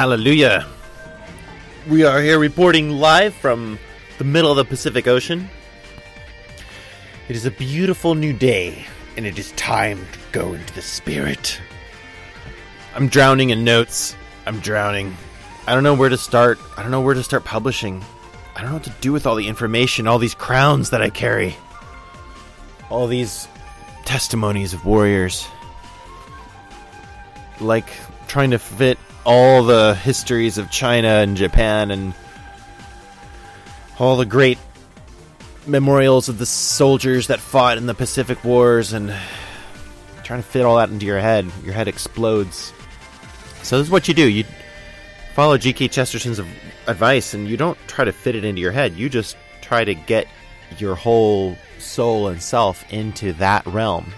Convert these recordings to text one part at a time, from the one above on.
Hallelujah. We are here reporting live from the middle of the Pacific Ocean. It is a beautiful new day, and it is time to go into the spirit. I'm drowning in notes. I'm drowning. I don't know where to start. I don't know where to start publishing. I don't know what to do with all the information, all these crowns that I carry, all these testimonies of warriors. Like trying to fit all the histories of China and Japan and all the great memorials of the soldiers that fought in the Pacific Wars and trying to fit all that into your head. Your head explodes. So this is what you do. You follow G.K. Chesterton's advice and you don't try to fit it into your head. You just try to get your whole soul and self into that realm.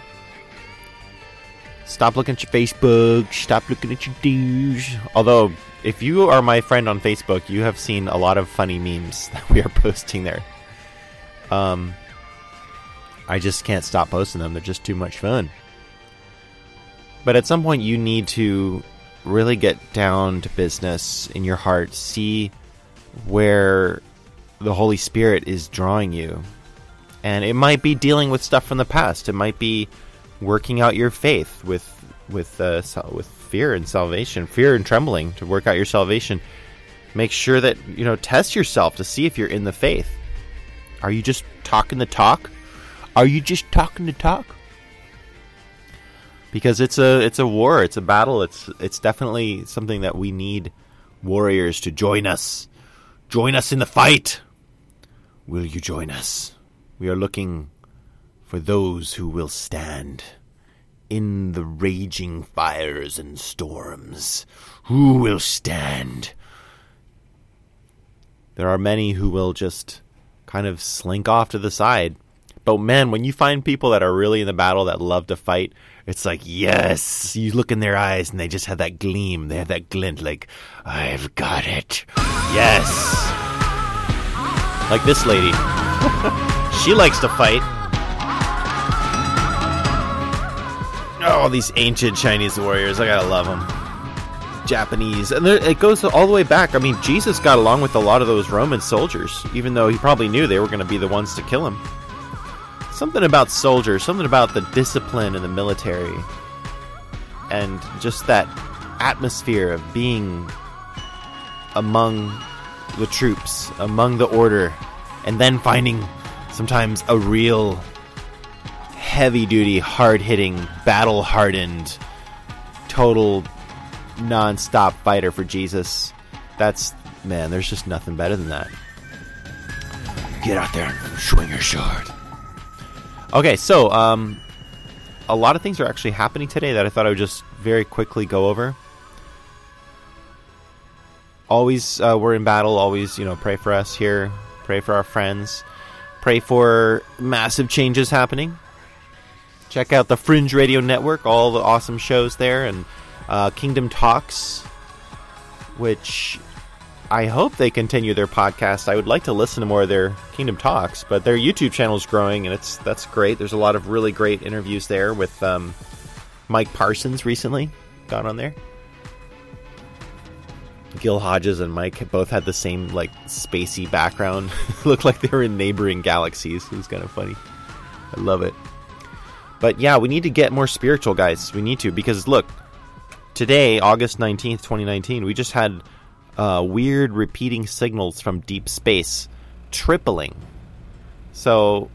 Stop looking at your Facebook. Stop looking at your douche. Although, if you are my friend on Facebook, you have seen a lot of funny memes that we are posting there. Um, I just can't stop posting them. They're just too much fun. But at some point, you need to really get down to business in your heart. See where the Holy Spirit is drawing you. And it might be dealing with stuff from the past. It might be working out your faith with with uh, with fear and salvation, fear and trembling to work out your salvation. Make sure that you know test yourself to see if you're in the faith. Are you just talking the talk? Are you just talking the talk? Because it's a it's a war, it's a battle. It's it's definitely something that we need warriors to join us. Join us in the fight. Will you join us? We are looking for those who will stand in the raging fires and storms. Who will stand? There are many who will just kind of slink off to the side. But man, when you find people that are really in the battle that love to fight, it's like, yes, you look in their eyes and they just have that gleam. They have that glint, like, I've got it. Yes. Like this lady. she likes to fight. Oh, these ancient Chinese warriors. I gotta love them. Japanese. And there, it goes all the way back. I mean, Jesus got along with a lot of those Roman soldiers, even though he probably knew they were going to be the ones to kill him. Something about soldiers, something about the discipline in the military, and just that atmosphere of being among the troops, among the order, and then finding sometimes a real heavy duty, hard hitting, battle hardened, total non stop fighter for Jesus. That's, man, there's just nothing better than that. Get out there and swing your sword. Okay, so, um, a lot of things are actually happening today that I thought I would just very quickly go over. Always, uh, we're in battle. Always, you know, pray for us here. Pray for our friends. Pray for massive changes happening. Check out the Fringe Radio Network, all the awesome shows there, and uh, Kingdom Talks, which I hope they continue their podcast. I would like to listen to more of their Kingdom Talks, but their YouTube channel is growing, and it's that's great. There's a lot of really great interviews there with um, Mike Parsons recently got on there. Gil Hodges and Mike both had the same like spacey background. Looked like they were in neighboring galaxies. It was kind of funny. I love it. But yeah, we need to get more spiritual, guys. We need to because look, today, August nineteenth, twenty nineteen, we just had uh, weird repeating signals from deep space, tripling. So,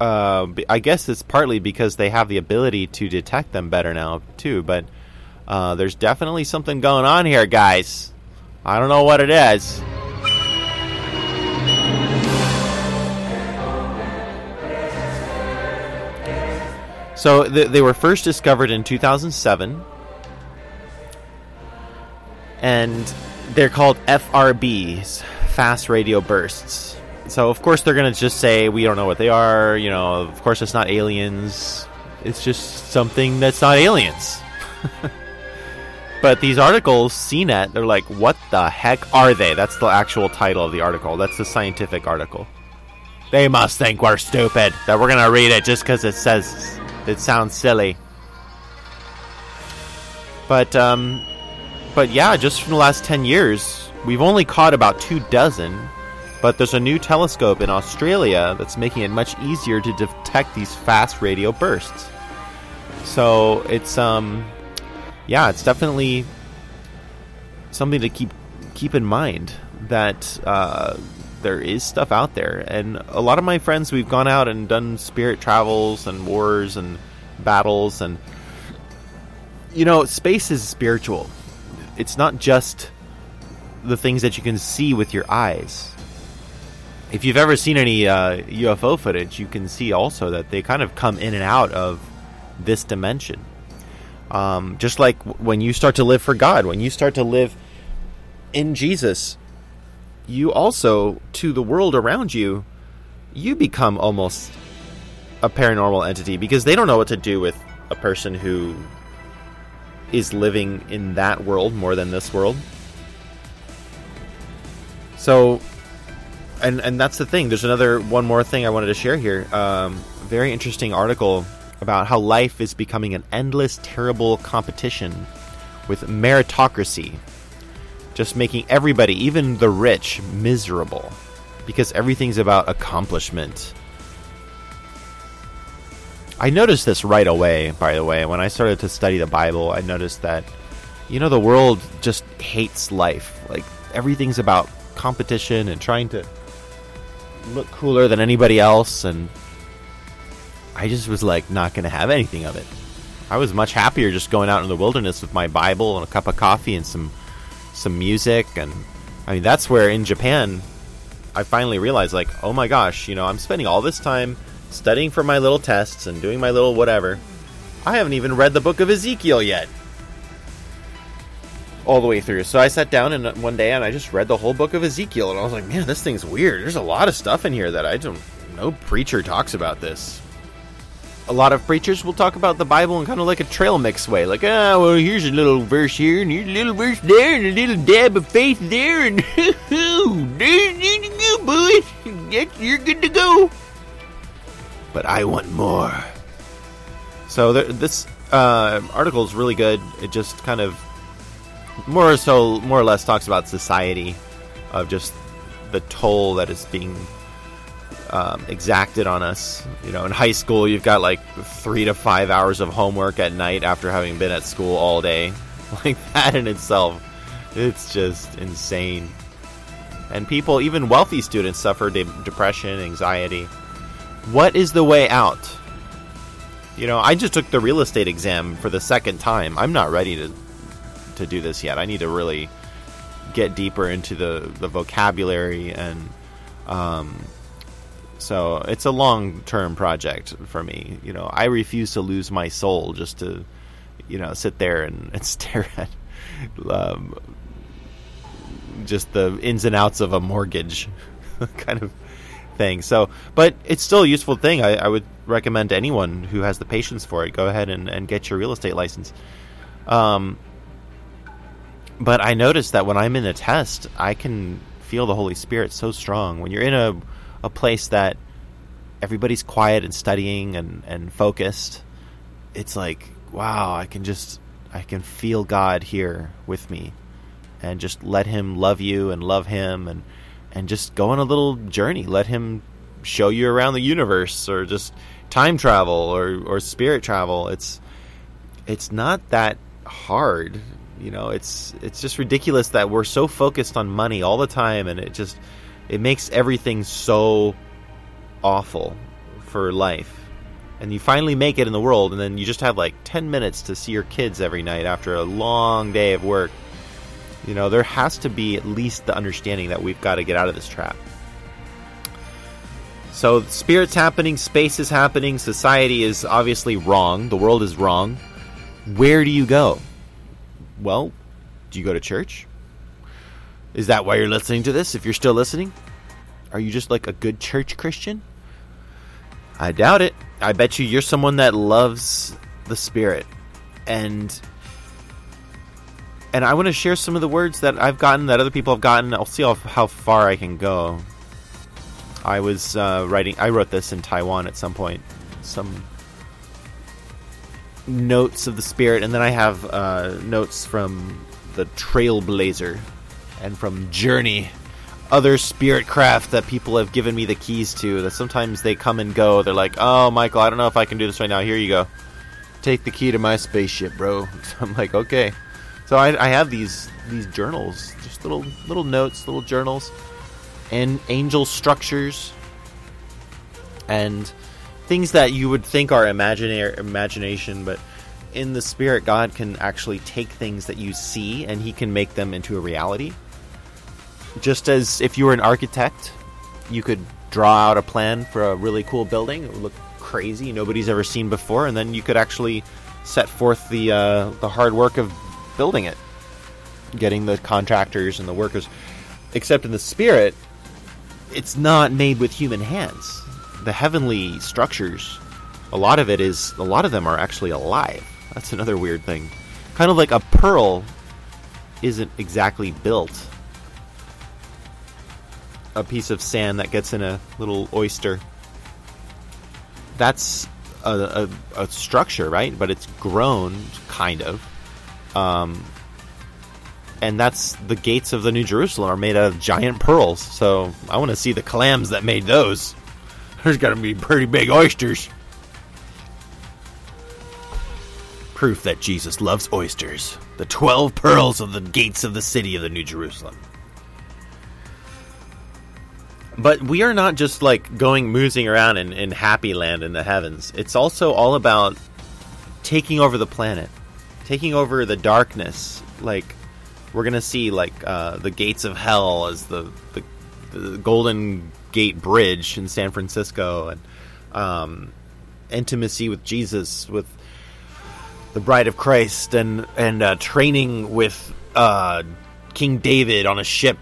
uh, I guess it's partly because they have the ability to detect them better now too. But uh, there's definitely something going on here, guys. I don't know what it is. So th- they were first discovered in 2007, and they're called FRBs, fast radio bursts. So of course they're gonna just say we don't know what they are. You know, of course it's not aliens. It's just something that's not aliens. but these articles, CNET, they're like, what the heck are they? That's the actual title of the article. That's the scientific article. They must think we're stupid that we're gonna read it just because it says it sounds silly. But um, but yeah, just from the last 10 years, we've only caught about two dozen. But there's a new telescope in Australia that's making it much easier to detect these fast radio bursts. So it's um, yeah, it's definitely something to keep keep in mind that uh, there is stuff out there, and a lot of my friends we've gone out and done spirit travels and wars and battles, and you know, space is spiritual. It's not just the things that you can see with your eyes. If you've ever seen any uh, UFO footage, you can see also that they kind of come in and out of this dimension. Um, just like when you start to live for God, when you start to live in Jesus, you also, to the world around you, you become almost a paranormal entity because they don't know what to do with a person who is living in that world more than this world. So, and and that's the thing. There's another one more thing I wanted to share here. Um, very interesting article about how life is becoming an endless, terrible competition with meritocracy, just making everybody, even the rich, miserable because everything's about accomplishment. I noticed this right away, by the way. When I started to study the Bible, I noticed that, you know, the world just hates life. Like, everything's about competition and trying to look cooler than anybody else. And I just was like, not going to have anything of it. I was much happier just going out in the wilderness with my Bible and a cup of coffee and some some music and I mean that's where in Japan I finally realized like oh my gosh you know I'm spending all this time studying for my little tests and doing my little whatever. I haven't even read the book of Ezekiel yet. All the way through. So I sat down and one day and I just read the whole book of Ezekiel and I was like, man, this thing's weird. There's a lot of stuff in here that I don't no preacher talks about this. A lot of preachers will talk about the Bible in kind of like a trail mix way. Like, ah, oh, well, here's a little verse here, and here's a little verse there, and a little dab of faith there, and there you go, boys. You're good to go but I want more. So this uh, article is really good. It just kind of more or so, more or less, talks about society of just the toll that is being um, exacted on us. You know, in high school, you've got like three to five hours of homework at night after having been at school all day. Like that in itself, it's just insane. And people, even wealthy students, suffer de- depression, anxiety what is the way out? You know, I just took the real estate exam for the second time. I'm not ready to to do this yet. I need to really get deeper into the the vocabulary and um, so it's a long term project for me. You know, I refuse to lose my soul just to you know sit there and, and stare at um, just the ins and outs of a mortgage kind of thing. So, but it's still a useful thing. I, I, would recommend to anyone who has the patience for it, go ahead and, and get your real estate license. Um, but I noticed that when I'm in a test, I can feel the Holy Spirit so strong. When you're in a, a place that everybody's quiet and studying and, and focused, it's like, wow, I can just, I can feel God here with me and just let Him love you and love Him and and just go on a little journey. Let him show you around the universe or just time travel or, or spirit travel. It's it's not that hard. You know, it's it's just ridiculous that we're so focused on money all the time and it just it makes everything so awful for life. And you finally make it in the world and then you just have like 10 minutes to see your kids every night after a long day of work you know, there has to be at least the understanding that we've got to get out of this trap. So, spirit's happening, space is happening, society is obviously wrong, the world is wrong. Where do you go? Well, do you go to church? Is that why you're listening to this? If you're still listening, are you just like a good church Christian? I doubt it. I bet you you're someone that loves the spirit and and I want to share some of the words that I've gotten that other people have gotten. I'll see how, how far I can go. I was uh, writing. I wrote this in Taiwan at some point. Some notes of the spirit, and then I have uh, notes from the Trailblazer, and from Journey, other spirit craft that people have given me the keys to. That sometimes they come and go. They're like, "Oh, Michael, I don't know if I can do this right now. Here you go. Take the key to my spaceship, bro." So I'm like, "Okay." So I, I have these these journals, just little little notes, little journals, and angel structures, and things that you would think are imaginary imagination, but in the spirit, God can actually take things that you see and He can make them into a reality. Just as if you were an architect, you could draw out a plan for a really cool building. It would look crazy, nobody's ever seen before, and then you could actually set forth the uh, the hard work of building it, getting the contractors and the workers. Except in the spirit, it's not made with human hands. The heavenly structures, a lot of it is, a lot of them are actually alive. That's another weird thing. Kind of like a pearl isn't exactly built. A piece of sand that gets in a little oyster. That's a, a, a structure, right? But it's grown, kind of. Um, and that's the gates of the New Jerusalem are made out of giant pearls. So I want to see the clams that made those. There's got to be pretty big oysters. Proof that Jesus loves oysters. The twelve pearls of the gates of the city of the New Jerusalem. But we are not just like going moosing around in, in happy land in the heavens. It's also all about taking over the planet, taking over the darkness. Like we're gonna see like uh, the gates of hell as the, the, the Golden Gate Bridge in San Francisco, and um, intimacy with Jesus, with the Bride of Christ, and and uh, training with uh, King David on a ship.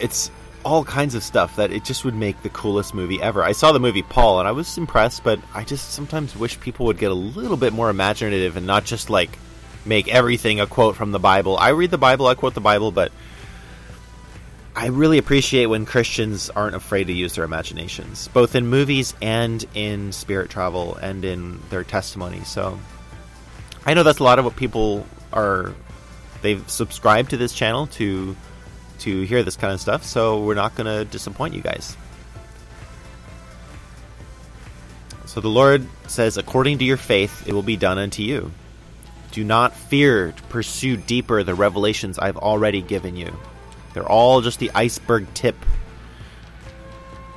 It's all kinds of stuff that it just would make the coolest movie ever. I saw the movie Paul and I was impressed, but I just sometimes wish people would get a little bit more imaginative and not just like make everything a quote from the Bible. I read the Bible, I quote the Bible, but I really appreciate when Christians aren't afraid to use their imaginations, both in movies and in spirit travel and in their testimony. So I know that's a lot of what people are they've subscribed to this channel to to hear this kind of stuff, so we're not going to disappoint you guys. So the Lord says, according to your faith, it will be done unto you. Do not fear to pursue deeper the revelations I've already given you. They're all just the iceberg tip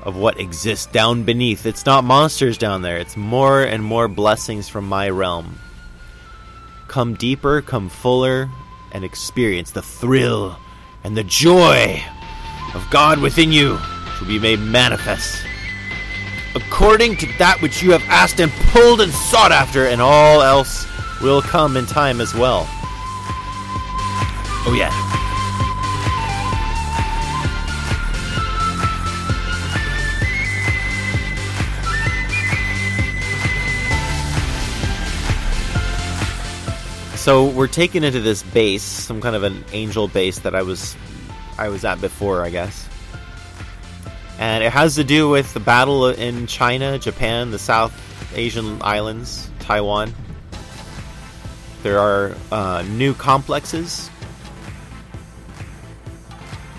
of what exists down beneath. It's not monsters down there, it's more and more blessings from my realm. Come deeper, come fuller, and experience the thrill and the joy of God within you to be made manifest. According to that which you have asked and pulled and sought after, and all else will come in time as well. Oh, yeah. So we're taken into this base, some kind of an angel base that I was I was at before, I guess. And it has to do with the battle in China, Japan, the South Asian islands, Taiwan. There are uh, new complexes,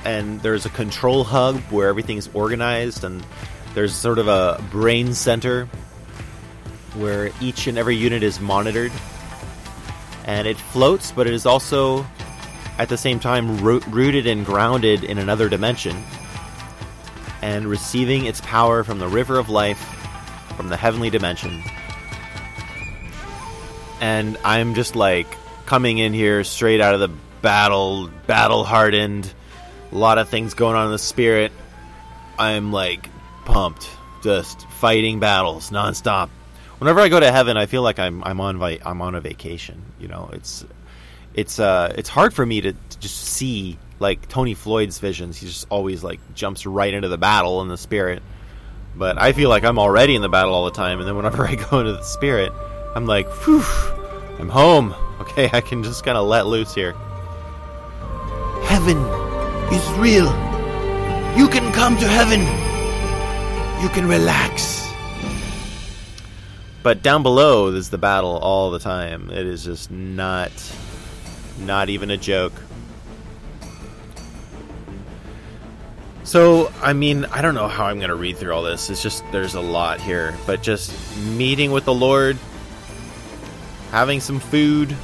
and there's a control hub where everything's organized, and there's sort of a brain center where each and every unit is monitored and it floats, but it is also at the same time ro- rooted and grounded in another dimension, and receiving its power from the river of life, from the heavenly dimension. And I'm just like coming in here straight out of the battle, battle hardened, a lot of things going on in the spirit. I'm like pumped, just fighting battles nonstop whenever I go to heaven, I feel like I'm I'm on vi- I'm on a vacation. You know, it's it's uh it's hard for me to, to, just see like Tony Floyd's visions. He just always like jumps right into the battle in the spirit. But I feel like I'm already in the battle all the time, and then whenever I go into the spirit, I'm like, "Whew, I'm home. Okay, I can just kind of let loose here." Heaven is real. You can come to heaven. You can relax. But down below is the battle all the time. It is just not Not even a joke. So, I mean, I don't know how I'm going to read through all this. It's just, there's a lot here. But just meeting with the Lord, having some food,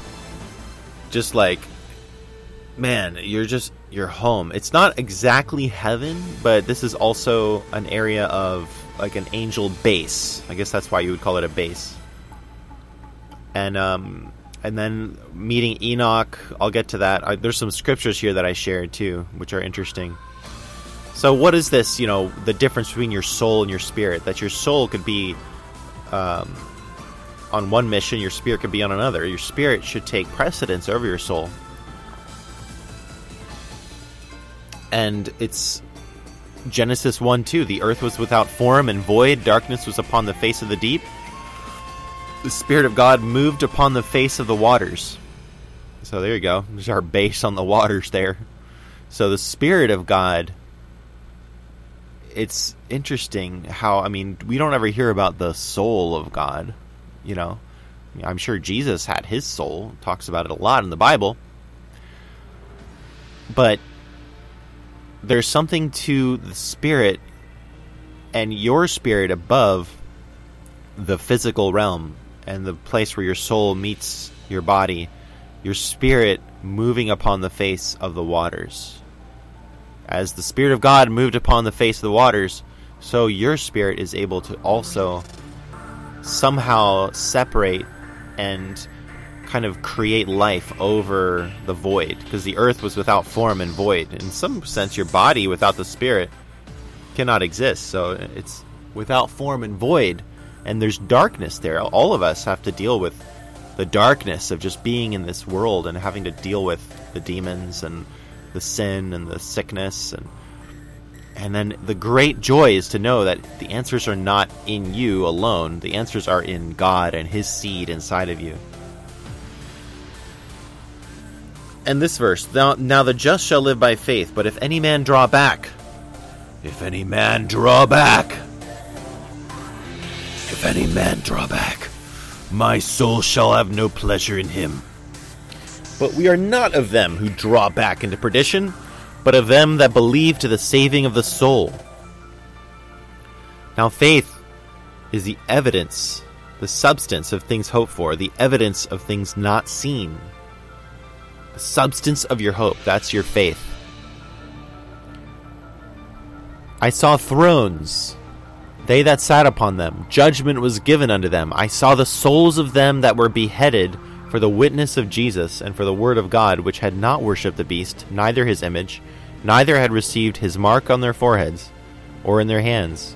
just like, man, you're just, you're home. It's not exactly heaven, but this is also an area of like an angel base. I guess that's why you would call it a base. And, um, and then meeting Enoch, I'll get to that. I, there's some scriptures here that I shared too, which are interesting. So, what is this? You know, the difference between your soul and your spirit? That your soul could be um, on one mission, your spirit could be on another. Your spirit should take precedence over your soul. And it's Genesis 1 2. The earth was without form and void, darkness was upon the face of the deep. The Spirit of God moved upon the face of the waters. So there you go. There's our base on the waters there. So the Spirit of God it's interesting how I mean we don't ever hear about the soul of God, you know. I'm sure Jesus had his soul, talks about it a lot in the Bible. But there's something to the spirit and your spirit above the physical realm and the place where your soul meets your body, your spirit moving upon the face of the waters. As the Spirit of God moved upon the face of the waters, so your spirit is able to also somehow separate and kind of create life over the void because the earth was without form and void. In some sense, your body without the spirit cannot exist. So it's without form and void, and there's darkness there. All of us have to deal with the darkness of just being in this world and having to deal with the demons and the sin and the sickness and and then the great joy is to know that the answers are not in you alone. The answers are in God and his seed inside of you. And this verse, now, now the just shall live by faith, but if any man draw back, if any man draw back, if any man draw back, my soul shall have no pleasure in him. But we are not of them who draw back into perdition, but of them that believe to the saving of the soul. Now, faith is the evidence, the substance of things hoped for, the evidence of things not seen. Substance of your hope, that's your faith. I saw thrones, they that sat upon them, judgment was given unto them. I saw the souls of them that were beheaded for the witness of Jesus and for the word of God, which had not worshipped the beast, neither his image, neither had received his mark on their foreheads or in their hands.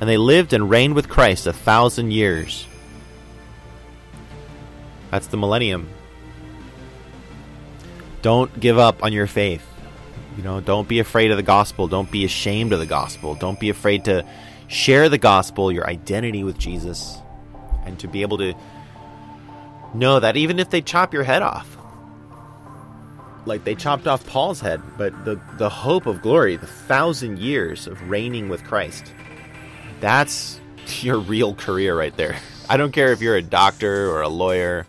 And they lived and reigned with Christ a thousand years. That's the millennium. Don't give up on your faith. You know, don't be afraid of the gospel. Don't be ashamed of the gospel. Don't be afraid to share the gospel, your identity with Jesus, and to be able to know that even if they chop your head off, like they chopped off Paul's head, but the, the hope of glory, the thousand years of reigning with Christ, that's your real career right there. I don't care if you're a doctor or a lawyer.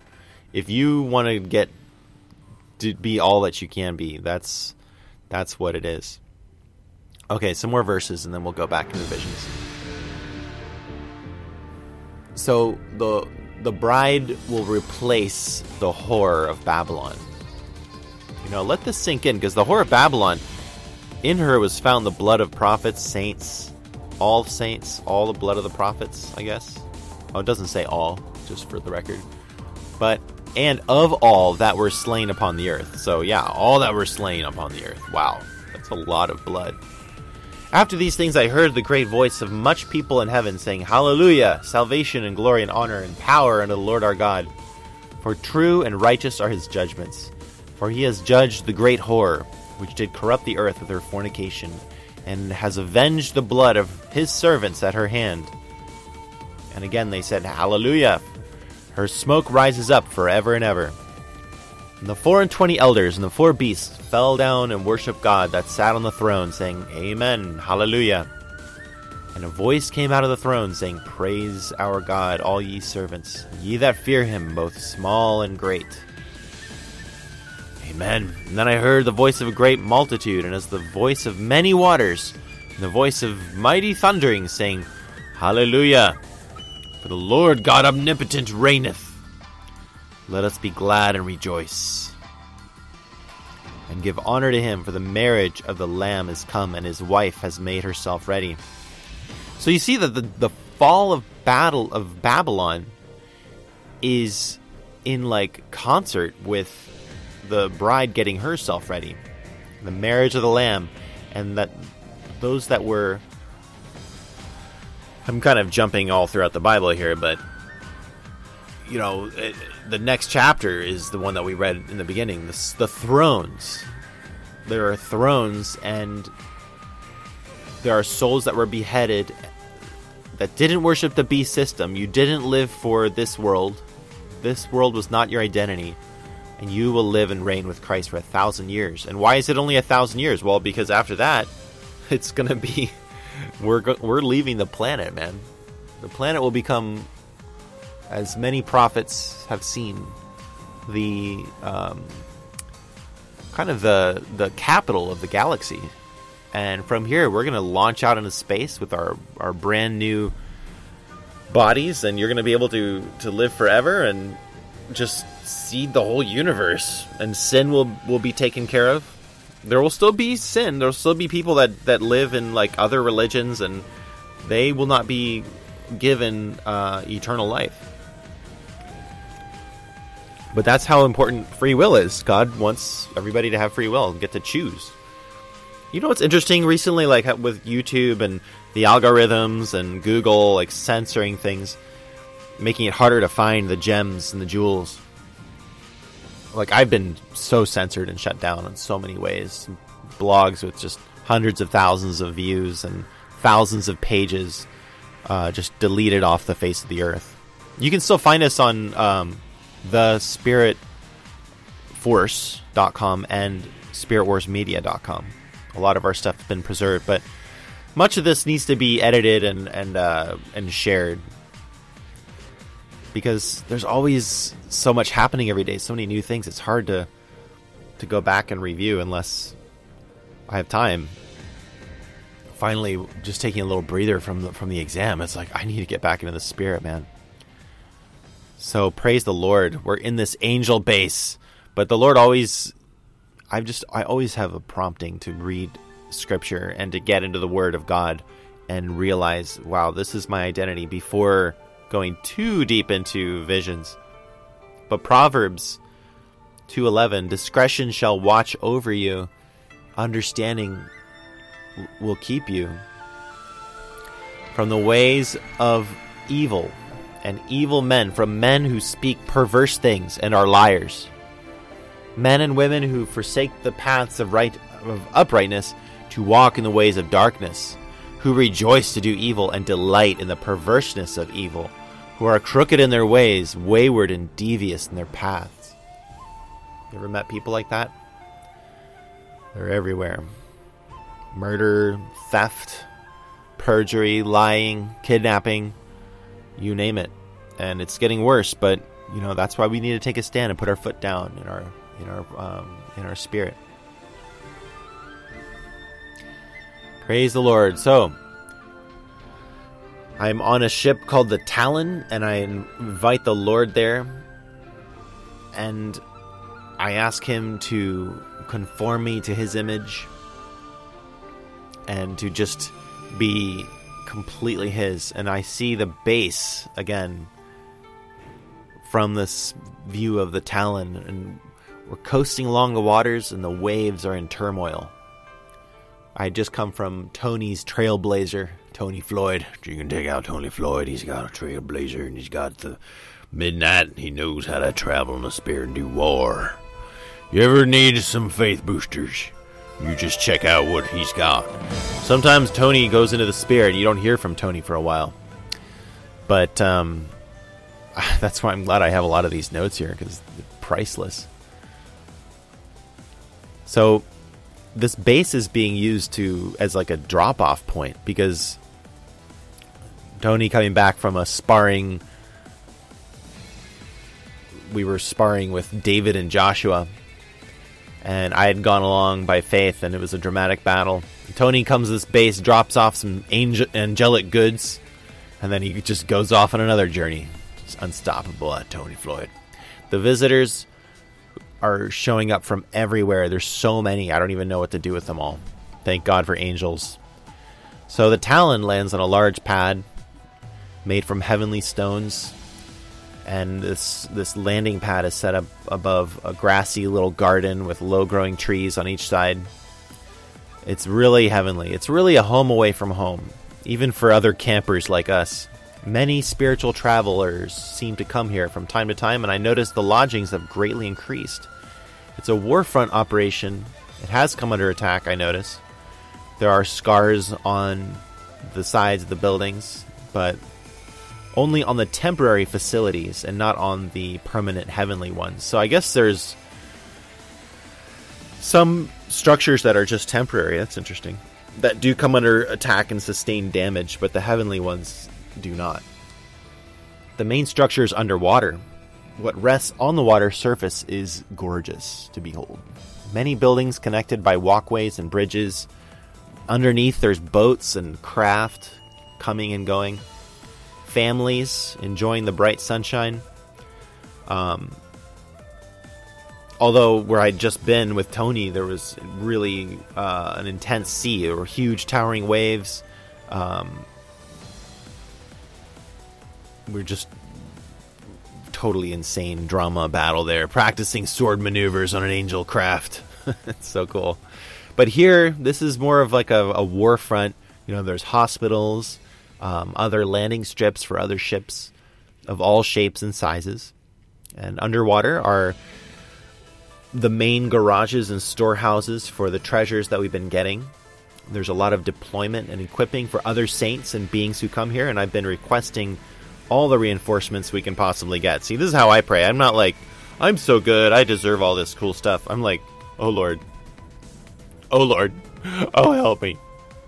If you want to get to be all that you can be, that's that's what it is. Okay, some more verses and then we'll go back into visions. So the the bride will replace the whore of Babylon. You know, let this sink in because the whore of Babylon, in her was found the blood of prophets, saints, all saints, all the blood of the prophets, I guess. Oh, it doesn't say all, just for the record. But, and of all that were slain upon the earth. So, yeah, all that were slain upon the earth. Wow, that's a lot of blood. After these things, I heard the great voice of much people in heaven saying, Hallelujah! Salvation and glory and honor and power unto the Lord our God. For true and righteous are his judgments. For he has judged the great whore, which did corrupt the earth with her fornication, and has avenged the blood of his servants at her hand. And again they said, Hallelujah! Her smoke rises up forever and ever. And the four and twenty elders and the four beasts fell down and worshipped God that sat on the throne, saying, Amen, Hallelujah. And a voice came out of the throne, saying, Praise our God, all ye servants, ye that fear him, both small and great. Amen. And then I heard the voice of a great multitude, and as the voice of many waters, and the voice of mighty thundering, saying, Hallelujah! For the Lord God omnipotent reigneth. Let us be glad and rejoice. And give honor to him, for the marriage of the Lamb is come, and his wife has made herself ready. So you see that the, the fall of battle of Babylon is in like concert with the bride getting herself ready, the marriage of the Lamb, and that those that were. I'm kind of jumping all throughout the Bible here, but you know, it, the next chapter is the one that we read in the beginning. The, the thrones. There are thrones, and there are souls that were beheaded that didn't worship the beast system. You didn't live for this world. This world was not your identity and you will live and reign with Christ for a thousand years. And why is it only a thousand years? Well, because after that, it's going to be we're go- we're leaving the planet, man. The planet will become, as many prophets have seen, the um, kind of the the capital of the galaxy. And from here, we're going to launch out into space with our our brand new bodies, and you're going to be able to to live forever and just seed the whole universe, and sin will will be taken care of. There will still be sin. There will still be people that that live in like other religions, and they will not be given uh, eternal life. But that's how important free will is. God wants everybody to have free will and get to choose. You know what's interesting recently, like with YouTube and the algorithms and Google, like censoring things, making it harder to find the gems and the jewels like I've been so censored and shut down in so many ways. Blogs with just hundreds of thousands of views and thousands of pages uh, just deleted off the face of the earth. You can still find us on um, the spiritforce.com and spiritwarsmedia.com. A lot of our stuff has been preserved, but much of this needs to be edited and and uh, and shared because there's always so much happening every day, so many new things. It's hard to to go back and review unless I have time. Finally, just taking a little breather from the, from the exam, it's like I need to get back into the spirit, man. So praise the Lord. We're in this angel base, but the Lord always I just I always have a prompting to read scripture and to get into the word of God and realize, wow, this is my identity before going too deep into visions. But Proverbs 2:11 discretion shall watch over you understanding will keep you from the ways of evil and evil men from men who speak perverse things and are liars men and women who forsake the paths of right of uprightness to walk in the ways of darkness who rejoice to do evil and delight in the perverseness of evil, who are crooked in their ways, wayward and devious in their paths. You ever met people like that? They're everywhere. Murder, theft, perjury, lying, kidnapping, you name it. And it's getting worse, but you know, that's why we need to take a stand and put our foot down in our in our um, in our spirit. Praise the Lord. So, I'm on a ship called the Talon, and I invite the Lord there. And I ask him to conform me to his image and to just be completely his. And I see the base again from this view of the Talon, and we're coasting along the waters, and the waves are in turmoil. I had just come from Tony's Trailblazer, Tony Floyd. You can take out Tony Floyd. He's got a Trailblazer and he's got the Midnight. and He knows how to travel in the spirit and do war. You ever need some faith boosters? You just check out what he's got. Sometimes Tony goes into the spirit and you don't hear from Tony for a while. But um, that's why I'm glad I have a lot of these notes here because they're priceless. So this base is being used to as like a drop off point because Tony coming back from a sparring we were sparring with David and Joshua and I had gone along by faith, and it was a dramatic battle. Tony comes to this base, drops off some angel- angelic goods, and then he just goes off on another journey. It's unstoppable at Tony Floyd. The visitors are showing up from everywhere. There's so many, I don't even know what to do with them all. Thank God for angels. So the Talon lands on a large pad made from heavenly stones and this this landing pad is set up above a grassy little garden with low growing trees on each side. It's really heavenly. It's really a home away from home, even for other campers like us. Many spiritual travelers seem to come here from time to time, and I noticed the lodgings have greatly increased. It's a warfront operation. It has come under attack, I notice. There are scars on the sides of the buildings, but only on the temporary facilities and not on the permanent heavenly ones. So I guess there's some structures that are just temporary. That's interesting. That do come under attack and sustain damage, but the heavenly ones do not. The main structure is underwater. What rests on the water surface is gorgeous to behold. Many buildings connected by walkways and bridges. Underneath, there's boats and craft coming and going families enjoying the bright sunshine. Um, although where I'd just been with Tony, there was really uh, an intense sea. Were huge towering waves. Um, we're just totally insane drama battle there, practicing sword maneuvers on an angel craft. it's so cool. But here, this is more of like a, a war front. You know, there's hospitals, um, other landing strips for other ships of all shapes and sizes. And underwater are the main garages and storehouses for the treasures that we've been getting. There's a lot of deployment and equipping for other saints and beings who come here, and I've been requesting all the reinforcements we can possibly get. See, this is how I pray. I'm not like, I'm so good, I deserve all this cool stuff. I'm like, oh Lord. Oh Lord. Oh, help me.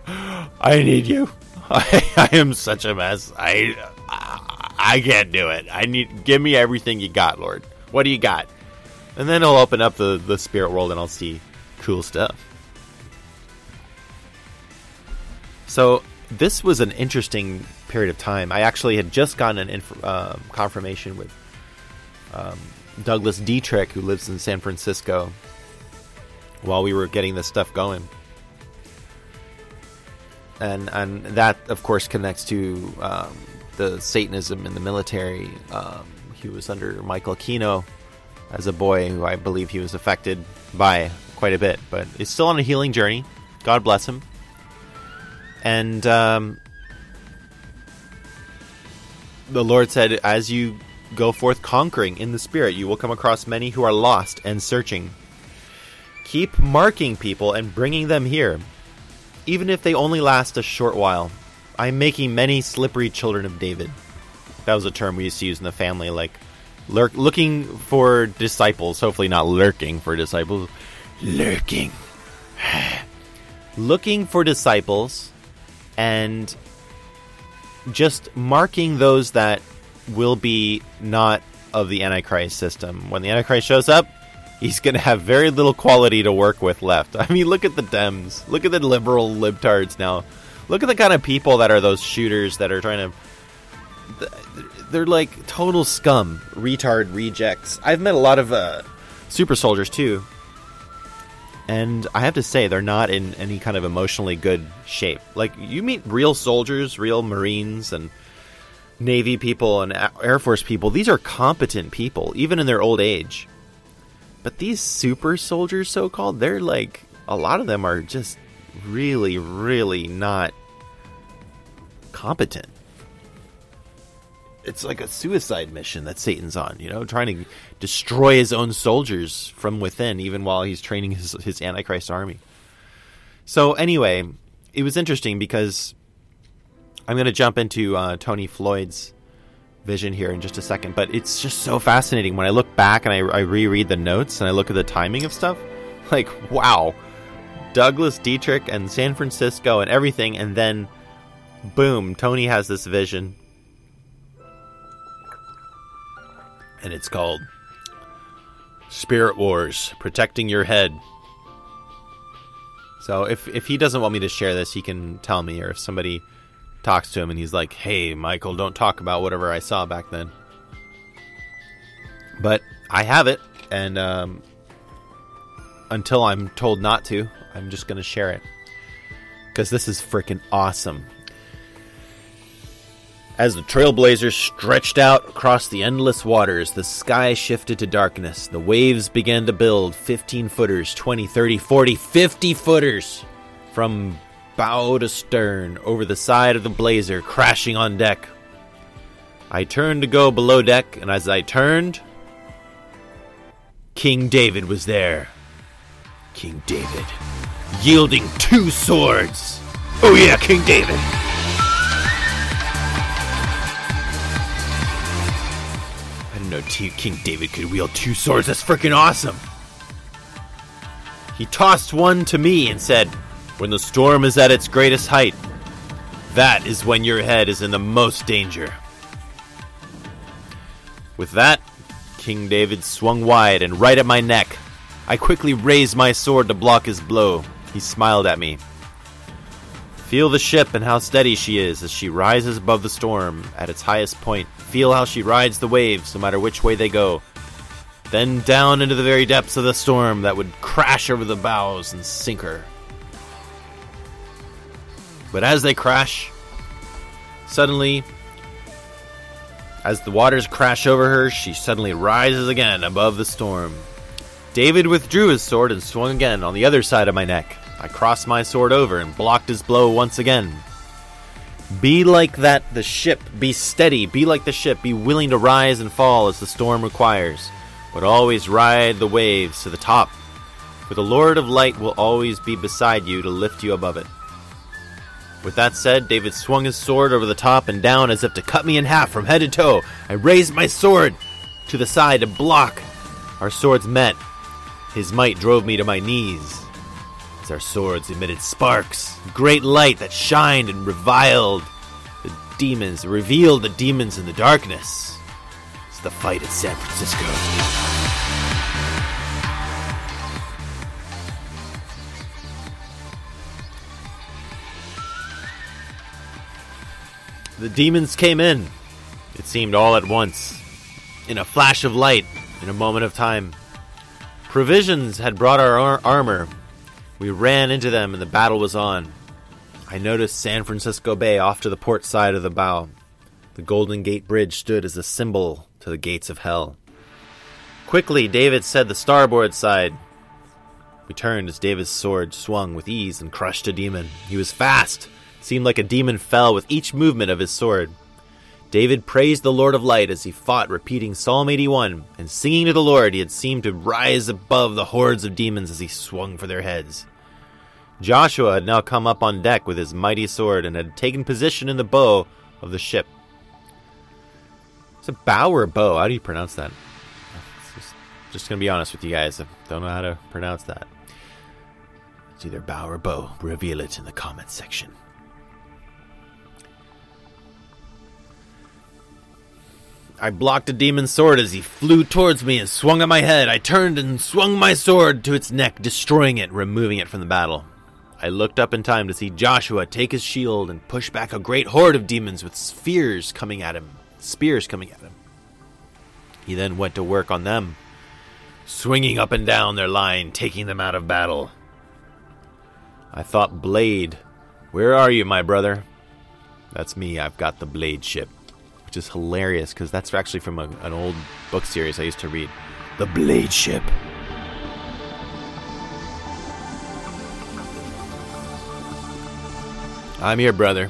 I need you. I, I am such a mess. I, I can't do it. I need give me everything you got, Lord. What do you got? And then I'll open up the the spirit world and I'll see cool stuff. So this was an interesting period of time. I actually had just gotten an inf- uh, confirmation with um, Douglas Dietrich, who lives in San Francisco, while we were getting this stuff going and and that of course connects to um, the Satanism in the military. Um, he was under Michael Aquino as a boy, who I believe he was affected by quite a bit, but is still on a healing journey. God bless him. And um, the Lord said, "As you go forth conquering in the Spirit, you will come across many who are lost and searching." Keep marking people and bringing them here even if they only last a short while. I am making many slippery children of David. That was a term we used to use in the family, like lurk, looking for disciples. Hopefully, not lurking for disciples. Lurking. looking for disciples and just marking those that will be not of the Antichrist system. When the Antichrist shows up, he's going to have very little quality to work with left. I mean, look at the Dems. Look at the liberal libtards now. Look at the kind of people that are those shooters that are trying to. They're like total scum, retard rejects. I've met a lot of uh, super soldiers too. And I have to say, they're not in any kind of emotionally good shape. Like, you meet real soldiers, real Marines, and Navy people and Air Force people. These are competent people, even in their old age but these super soldiers, so called, they're like, a lot of them are just really, really not competent. It's like a suicide mission that Satan's on, you know, trying to destroy his own soldiers from within, even while he's training his, his Antichrist army. So, anyway, it was interesting because I'm going to jump into uh, Tony Floyd's vision here in just a second, but it's just so fascinating when I look back and I, I reread the notes and I look at the timing of stuff. Like, wow, Douglas Dietrich and San Francisco and everything, and then boom, Tony has this vision. And it's called Spirit Wars, protecting your head. So if if he doesn't want me to share this, he can tell me, or if somebody talks to him and he's like, "Hey, Michael, don't talk about whatever I saw back then." But I have it, and um, until I'm told not to, I'm just going to share it because this is freaking awesome. As the trailblazers stretched out across the endless waters, the sky shifted to darkness. The waves began to build 15 footers, 20, 30, 40, 50 footers from bow astern over the side of the blazer, crashing on deck. I turned to go below deck, and as I turned, King David was there. King David, yielding two swords. Oh, yeah, King David. I didn't know T- King David could wield two swords. That's freaking awesome. He tossed one to me and said, When the storm is at its greatest height, that is when your head is in the most danger. With that, King David swung wide and right at my neck. I quickly raised my sword to block his blow. He smiled at me. Feel the ship and how steady she is as she rises above the storm at its highest point. Feel how she rides the waves no matter which way they go. Then down into the very depths of the storm that would crash over the bows and sink her. But as they crash, suddenly, as the waters crash over her, she suddenly rises again above the storm. David withdrew his sword and swung again on the other side of my neck. I crossed my sword over and blocked his blow once again. Be like that, the ship. Be steady. Be like the ship. Be willing to rise and fall as the storm requires. But always ride the waves to the top. For the Lord of Light will always be beside you to lift you above it. With that said, David swung his sword over the top and down as if to cut me in half from head to toe. I raised my sword to the side to block. Our swords met. His might drove me to my knees as our swords emitted sparks, great light that shined and reviled the demons, revealed the demons in the darkness. It's the fight at San Francisco. The demons came in, it seemed all at once, in a flash of light, in a moment of time. Provisions had brought our ar- armor. We ran into them and the battle was on. I noticed San Francisco Bay off to the port side of the bow. The Golden Gate Bridge stood as a symbol to the gates of hell. Quickly, David said the starboard side. We turned as David's sword swung with ease and crushed a demon. He was fast. Seemed like a demon fell with each movement of his sword. David praised the Lord of Light as he fought, repeating Psalm 81 and singing to the Lord. He had seemed to rise above the hordes of demons as he swung for their heads. Joshua had now come up on deck with his mighty sword and had taken position in the bow of the ship. It's a bow or a bow? How do you pronounce that? Just, just gonna be honest with you guys. I don't know how to pronounce that. It's either bow or bow. Reveal it in the comments section. I blocked a demon's sword as he flew towards me and swung at my head. I turned and swung my sword to its neck, destroying it, removing it from the battle. I looked up in time to see Joshua take his shield and push back a great horde of demons with spears coming at him. Spears coming at him. He then went to work on them, swinging up and down their line, taking them out of battle. I thought, Blade, where are you, my brother? That's me, I've got the Blade ship which is hilarious because that's actually from a, an old book series I used to read. The Blade Ship. I'm here, brother.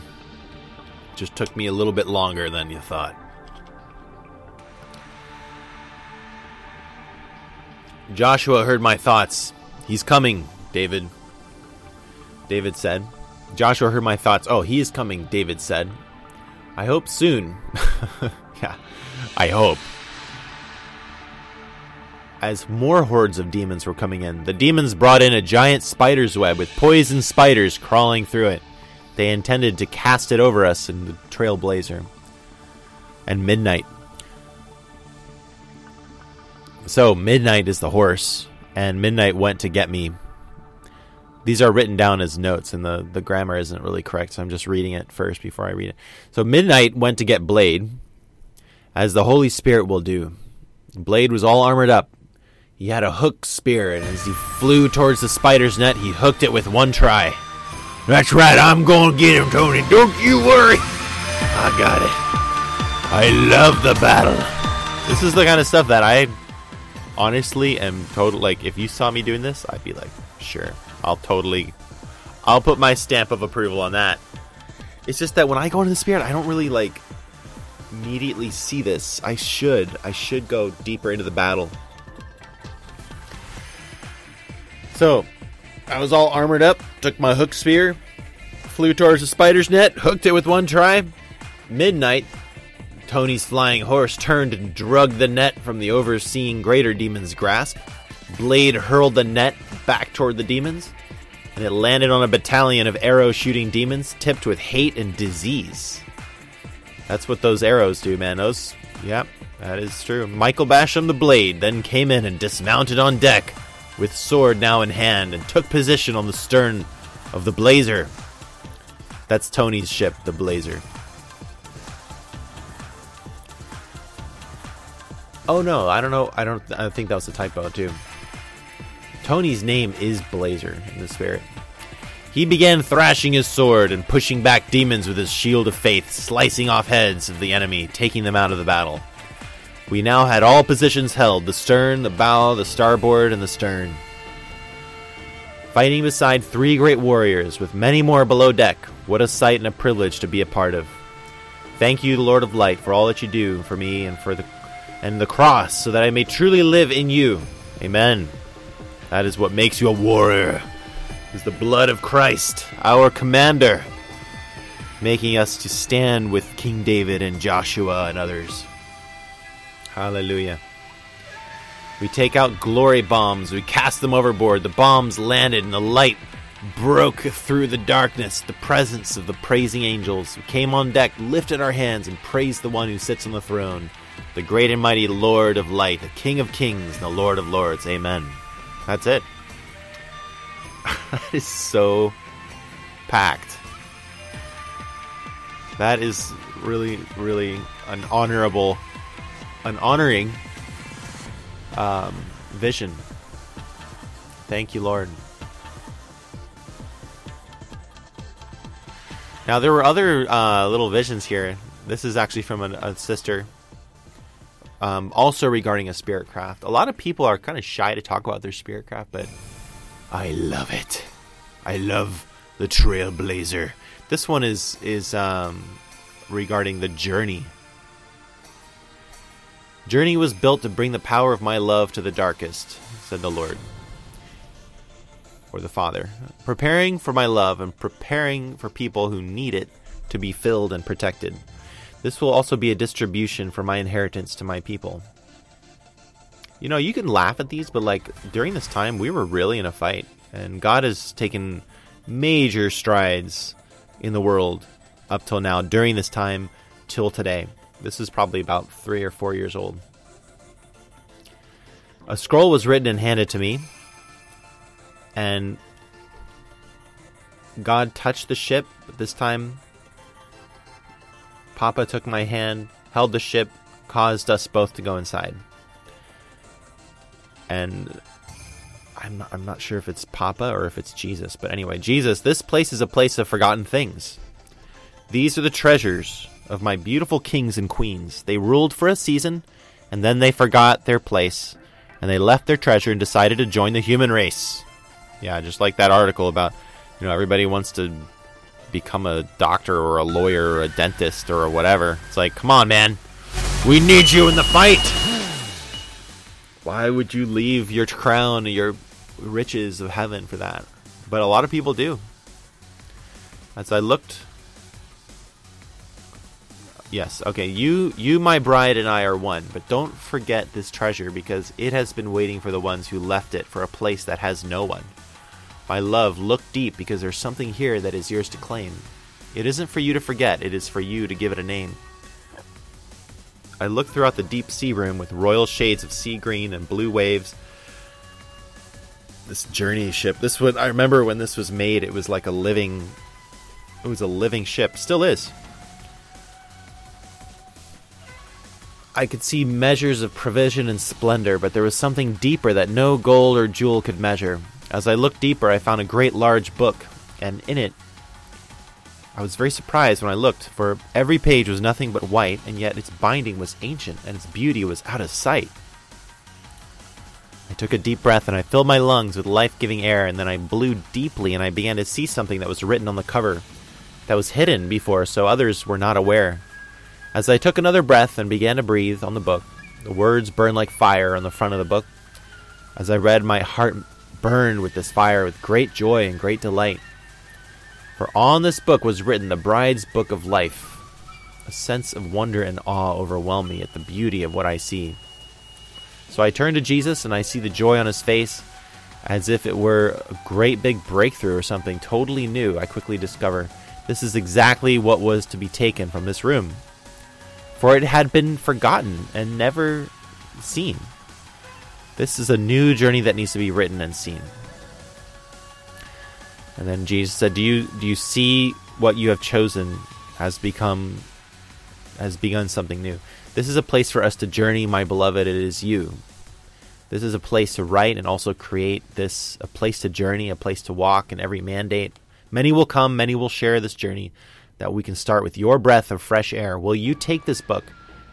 Just took me a little bit longer than you thought. Joshua heard my thoughts. He's coming, David. David said. Joshua heard my thoughts. Oh, he is coming, David said. I hope soon. yeah, I hope. As more hordes of demons were coming in, the demons brought in a giant spider's web with poison spiders crawling through it. They intended to cast it over us in the Trailblazer. And midnight. So midnight is the horse, and midnight went to get me. These are written down as notes, and the, the grammar isn't really correct, so I'm just reading it first before I read it. So midnight went to get Blade, as the Holy Spirit will do. Blade was all armored up. He had a hook spear, and as he flew towards the spider's net, he hooked it with one try. That's right, I'm to get him, Tony. Don't you worry. I got it. I love the battle. This is the kind of stuff that I honestly am total like if you saw me doing this, I'd be like, sure. I'll totally I'll put my stamp of approval on that. It's just that when I go into the spirit, I don't really like immediately see this. I should. I should go deeper into the battle. So, I was all armored up, took my hook spear, flew towards the spider's net, hooked it with one try. Midnight, Tony's flying horse turned and drugged the net from the overseeing greater demon's grasp. Blade hurled the net back toward the demons, and it landed on a battalion of arrow shooting demons tipped with hate and disease. That's what those arrows do, man. Those, yep, that is true. Michael Basham the Blade then came in and dismounted on deck, with sword now in hand, and took position on the stern of the Blazer. That's Tony's ship, the Blazer. Oh no, I don't know. I don't. I think that was a typo too. Tony's name is Blazer in the spirit. He began thrashing his sword and pushing back demons with his shield of faith, slicing off heads of the enemy, taking them out of the battle. We now had all positions held the stern, the bow, the starboard, and the stern. Fighting beside three great warriors, with many more below deck, what a sight and a privilege to be a part of. Thank you, Lord of Light, for all that you do for me and for the and the cross, so that I may truly live in you. Amen. That is what makes you a warrior. Is the blood of Christ, our commander, making us to stand with King David and Joshua and others. Hallelujah. We take out glory bombs, we cast them overboard. The bombs landed, and the light broke through the darkness, the presence of the praising angels. We came on deck, lifted our hands, and praised the one who sits on the throne, the great and mighty Lord of light, the King of kings, and the Lord of lords. Amen. That's it. that is so packed. That is really, really an honorable, an honoring um, vision. Thank you, Lord. Now there were other uh, little visions here. This is actually from a, a sister. Um, also regarding a spirit craft. A lot of people are kind of shy to talk about their spirit craft, but I love it. I love the Trailblazer. This one is is um, regarding the journey. Journey was built to bring the power of my love to the darkest, said the Lord. Or the Father. Preparing for my love and preparing for people who need it to be filled and protected. This will also be a distribution for my inheritance to my people. You know, you can laugh at these, but like during this time, we were really in a fight, and God has taken major strides in the world up till now during this time till today. This is probably about three or four years old. A scroll was written and handed to me, and God touched the ship. But this time, Papa took my hand, held the ship, caused us both to go inside. And I'm not, I'm not sure if it's Papa or if it's Jesus, but anyway, Jesus, this place is a place of forgotten things. These are the treasures of my beautiful kings and queens. They ruled for a season, and then they forgot their place, and they left their treasure and decided to join the human race. Yeah, just like that article about, you know, everybody wants to become a doctor or a lawyer or a dentist or whatever. It's like, come on, man. We need you in the fight. Why would you leave your crown, your riches of heaven for that? But a lot of people do. As I looked Yes, okay. You you my bride and I are one, but don't forget this treasure because it has been waiting for the ones who left it for a place that has no one. My love, look deep because there's something here that is yours to claim. It isn't for you to forget, it is for you to give it a name. I looked throughout the deep sea room with royal shades of sea green and blue waves. This journey ship. This one I remember when this was made. It was like a living. It was a living ship. Still is. I could see measures of provision and splendor, but there was something deeper that no gold or jewel could measure. As I looked deeper, I found a great large book, and in it, I was very surprised when I looked, for every page was nothing but white, and yet its binding was ancient, and its beauty was out of sight. I took a deep breath, and I filled my lungs with life giving air, and then I blew deeply, and I began to see something that was written on the cover that was hidden before, so others were not aware. As I took another breath and began to breathe on the book, the words burned like fire on the front of the book. As I read, my heart burned with this fire with great joy and great delight. For on this book was written the bride's book of life. A sense of wonder and awe overwhelmed me at the beauty of what I see. So I turn to Jesus and I see the joy on his face, as if it were a great big breakthrough or something totally new. I quickly discover this is exactly what was to be taken from this room for it had been forgotten and never seen. This is a new journey that needs to be written and seen. And then Jesus said, "Do you do you see what you have chosen has become has begun something new? This is a place for us to journey, my beloved. It is you. This is a place to write and also create this a place to journey, a place to walk in every mandate. Many will come, many will share this journey." that we can start with your breath of fresh air. Will you take this book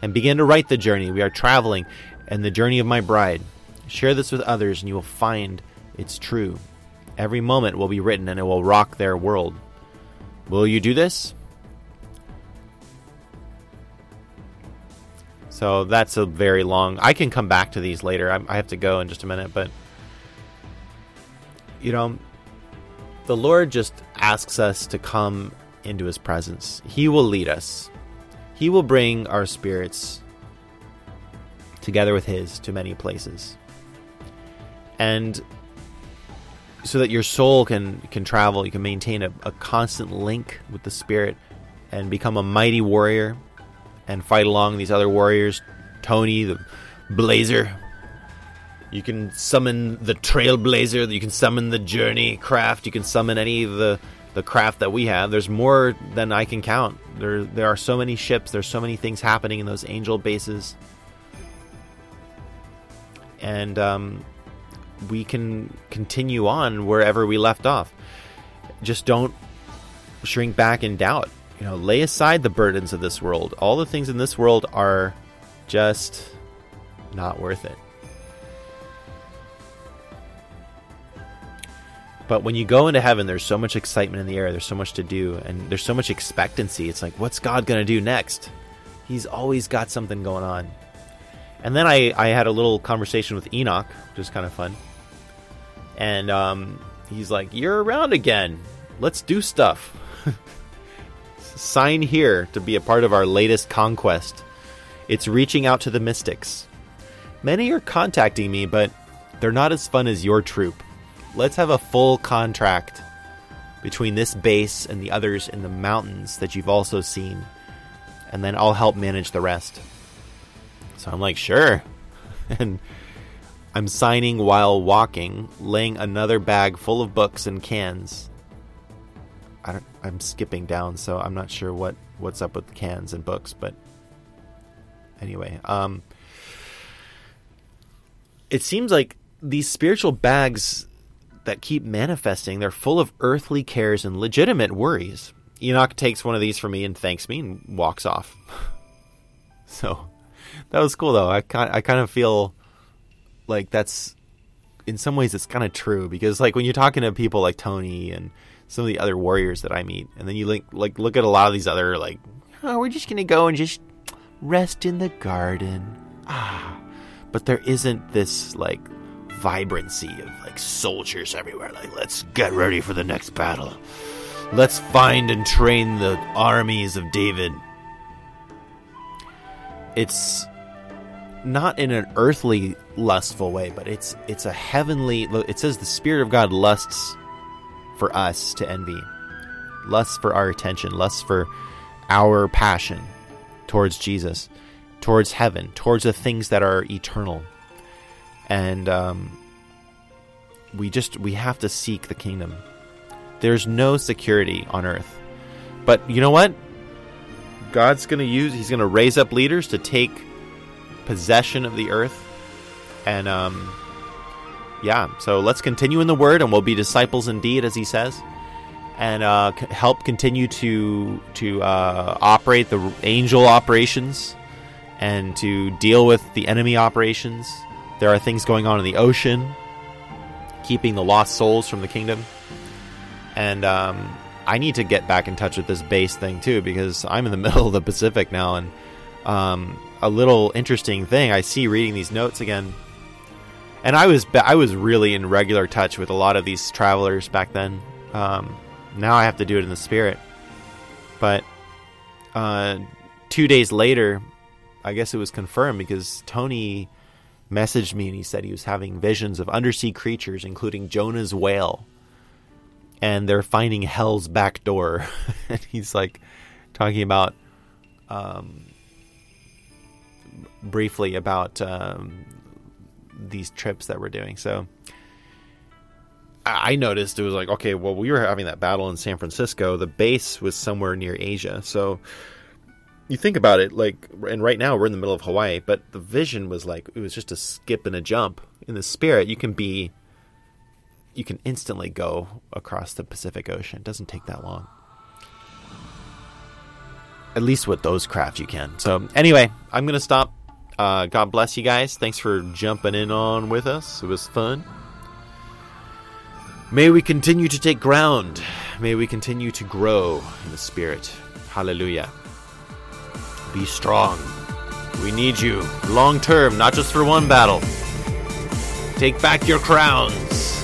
and begin to write the journey we are traveling and the journey of my bride? Share this with others, and you will find it's true. Every moment will be written, and it will rock their world. Will you do this? So that's a very long. I can come back to these later. I, I have to go in just a minute, but you know, the Lord just asks us to come into his presence. He will lead us. He will bring our spirits together with his to many places. And so that your soul can can travel, you can maintain a, a constant link with the spirit and become a mighty warrior and fight along these other warriors, Tony the Blazer. You can summon the Trailblazer, you can summon the Journey craft, you can summon any of the the craft that we have. There's more than I can count. There there are so many ships. There's so many things happening in those angel bases, and um, we can continue on wherever we left off. Just don't shrink back in doubt. You know, lay aside the burdens of this world. All the things in this world are just not worth it. But when you go into heaven, there's so much excitement in the air. There's so much to do, and there's so much expectancy. It's like, what's God going to do next? He's always got something going on. And then I, I had a little conversation with Enoch, which was kind of fun. And um, he's like, You're around again. Let's do stuff. Sign here to be a part of our latest conquest. It's reaching out to the mystics. Many are contacting me, but they're not as fun as your troop let's have a full contract between this base and the others in the mountains that you've also seen, and then I'll help manage the rest. So I'm like, sure. and I'm signing while walking, laying another bag full of books and cans. I am skipping down, so I'm not sure what, what's up with the cans and books, but anyway, um, it seems like these spiritual bags that keep manifesting. They're full of earthly cares and legitimate worries. Enoch takes one of these from me and thanks me and walks off. so that was cool though. I I kind of feel like that's in some ways it's kind of true because like when you're talking to people like Tony and some of the other warriors that I meet, and then you like like look at a lot of these other like, oh, we're just gonna go and just rest in the garden. Ah, but there isn't this like vibrancy of like soldiers everywhere. Like, let's get ready for the next battle. Let's find and train the armies of David. It's not in an earthly lustful way, but it's it's a heavenly. It says the Spirit of God lusts for us to envy, lusts for our attention, lusts for our passion towards Jesus towards heaven, towards the things that are eternal. And um, we just we have to seek the kingdom. There's no security on earth. But you know what? God's going to use he's going to raise up leaders to take possession of the earth. And um yeah, so let's continue in the word and we'll be disciples indeed as he says. And uh, c- help continue to to uh, operate the angel operations and to deal with the enemy operations. There are things going on in the ocean, keeping the lost souls from the kingdom. And um, I need to get back in touch with this base thing too because I'm in the middle of the Pacific now. And um, a little interesting thing I see reading these notes again. And I was I was really in regular touch with a lot of these travelers back then. Um, now I have to do it in the spirit. But uh, two days later, I guess it was confirmed because Tony messaged me and he said he was having visions of undersea creatures, including Jonah's whale, and they're finding hell's back door. and he's like talking about um, briefly about um, these trips that we're doing. So I noticed it was like, okay, well, we were having that battle in San Francisco. The base was somewhere near Asia. So you think about it, like, and right now we're in the middle of Hawaii, but the vision was like, it was just a skip and a jump. In the spirit, you can be, you can instantly go across the Pacific Ocean. It doesn't take that long. At least with those craft, you can. So, anyway, I'm to stop. Uh, God bless you guys. Thanks for jumping in on with us. It was fun. May we continue to take ground. May we continue to grow in the spirit. Hallelujah. Be strong. We need you long term, not just for one battle. Take back your crowns.